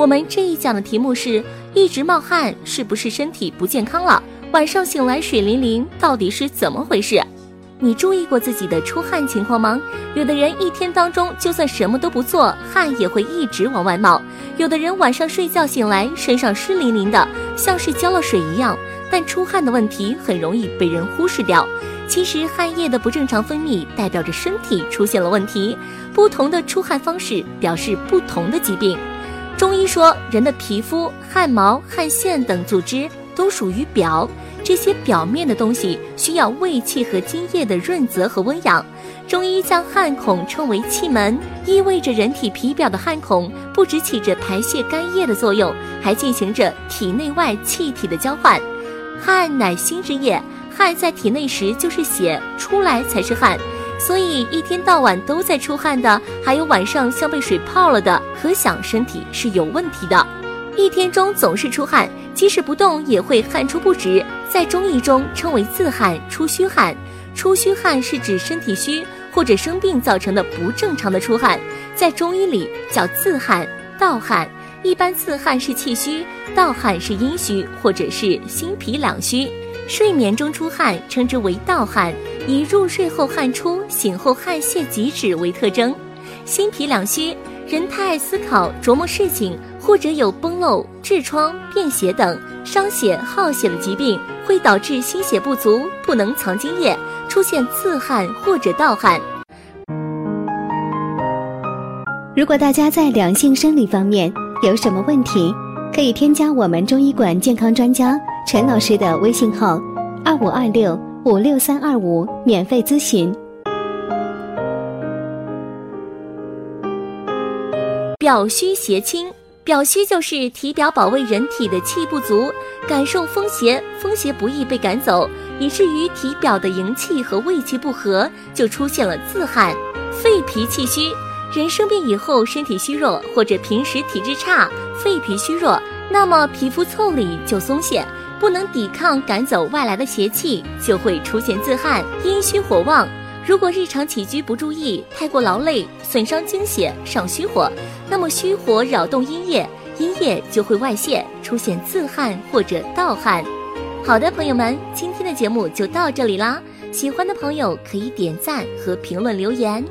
我们这一讲的题目是：一直冒汗是不是身体不健康了？晚上醒来水淋淋，到底是怎么回事？你注意过自己的出汗情况吗？有的人一天当中就算什么都不做，汗也会一直往外冒；有的人晚上睡觉醒来身上湿淋淋的，像是浇了水一样。但出汗的问题很容易被人忽视掉。其实汗液的不正常分泌代表着身体出现了问题，不同的出汗方式表示不同的疾病。中医说，人的皮肤、汗毛、汗腺等组织都属于表。这些表面的东西需要胃气和津液的润泽和温养。中医将汗孔称为气门，意味着人体皮表的汗孔不只起着排泄干液的作用，还进行着体内外气体的交换。汗乃心之液，汗在体内时就是血，出来才是汗。所以一天到晚都在出汗的，还有晚上像被水泡了的，可想身体是有问题的。一天中总是出汗，即使不动也会汗出不止。在中医中称为自汗、出虚汗。出虚汗是指身体虚或者生病造成的不正常的出汗，在中医里叫自汗、盗汗。一般自汗是气虚，盗汗是阴虚或者是心脾两虚。睡眠中出汗称之为盗汗，以入睡后汗出、醒后汗泄即止为特征。心脾两虚，人太爱思考、琢磨事情。或者有崩漏、痔疮、便血等伤血耗血的疾病，会导致心血不足，不能藏精液，出现自汗或者盗汗。如果大家在两性生理方面有什么问题，可以添加我们中医馆健康专家陈老师的微信号：二五二六五六三二五，免费咨询。表虚邪清。表虚就是体表保卫人体的气不足，感受风邪，风邪不易被赶走，以至于体表的营气和胃气不和，就出现了自汗。肺脾气虚，人生病以后身体虚弱，或者平时体质差，肺脾虚弱，那么皮肤腠理就松懈，不能抵抗赶走外来的邪气，就会出现自汗。阴虚火旺。如果日常起居不注意，太过劳累，损伤精血，上虚火，那么虚火扰动阴液，阴液就会外泄，出现自汗或者盗汗。好的，朋友们，今天的节目就到这里啦。喜欢的朋友可以点赞和评论留言。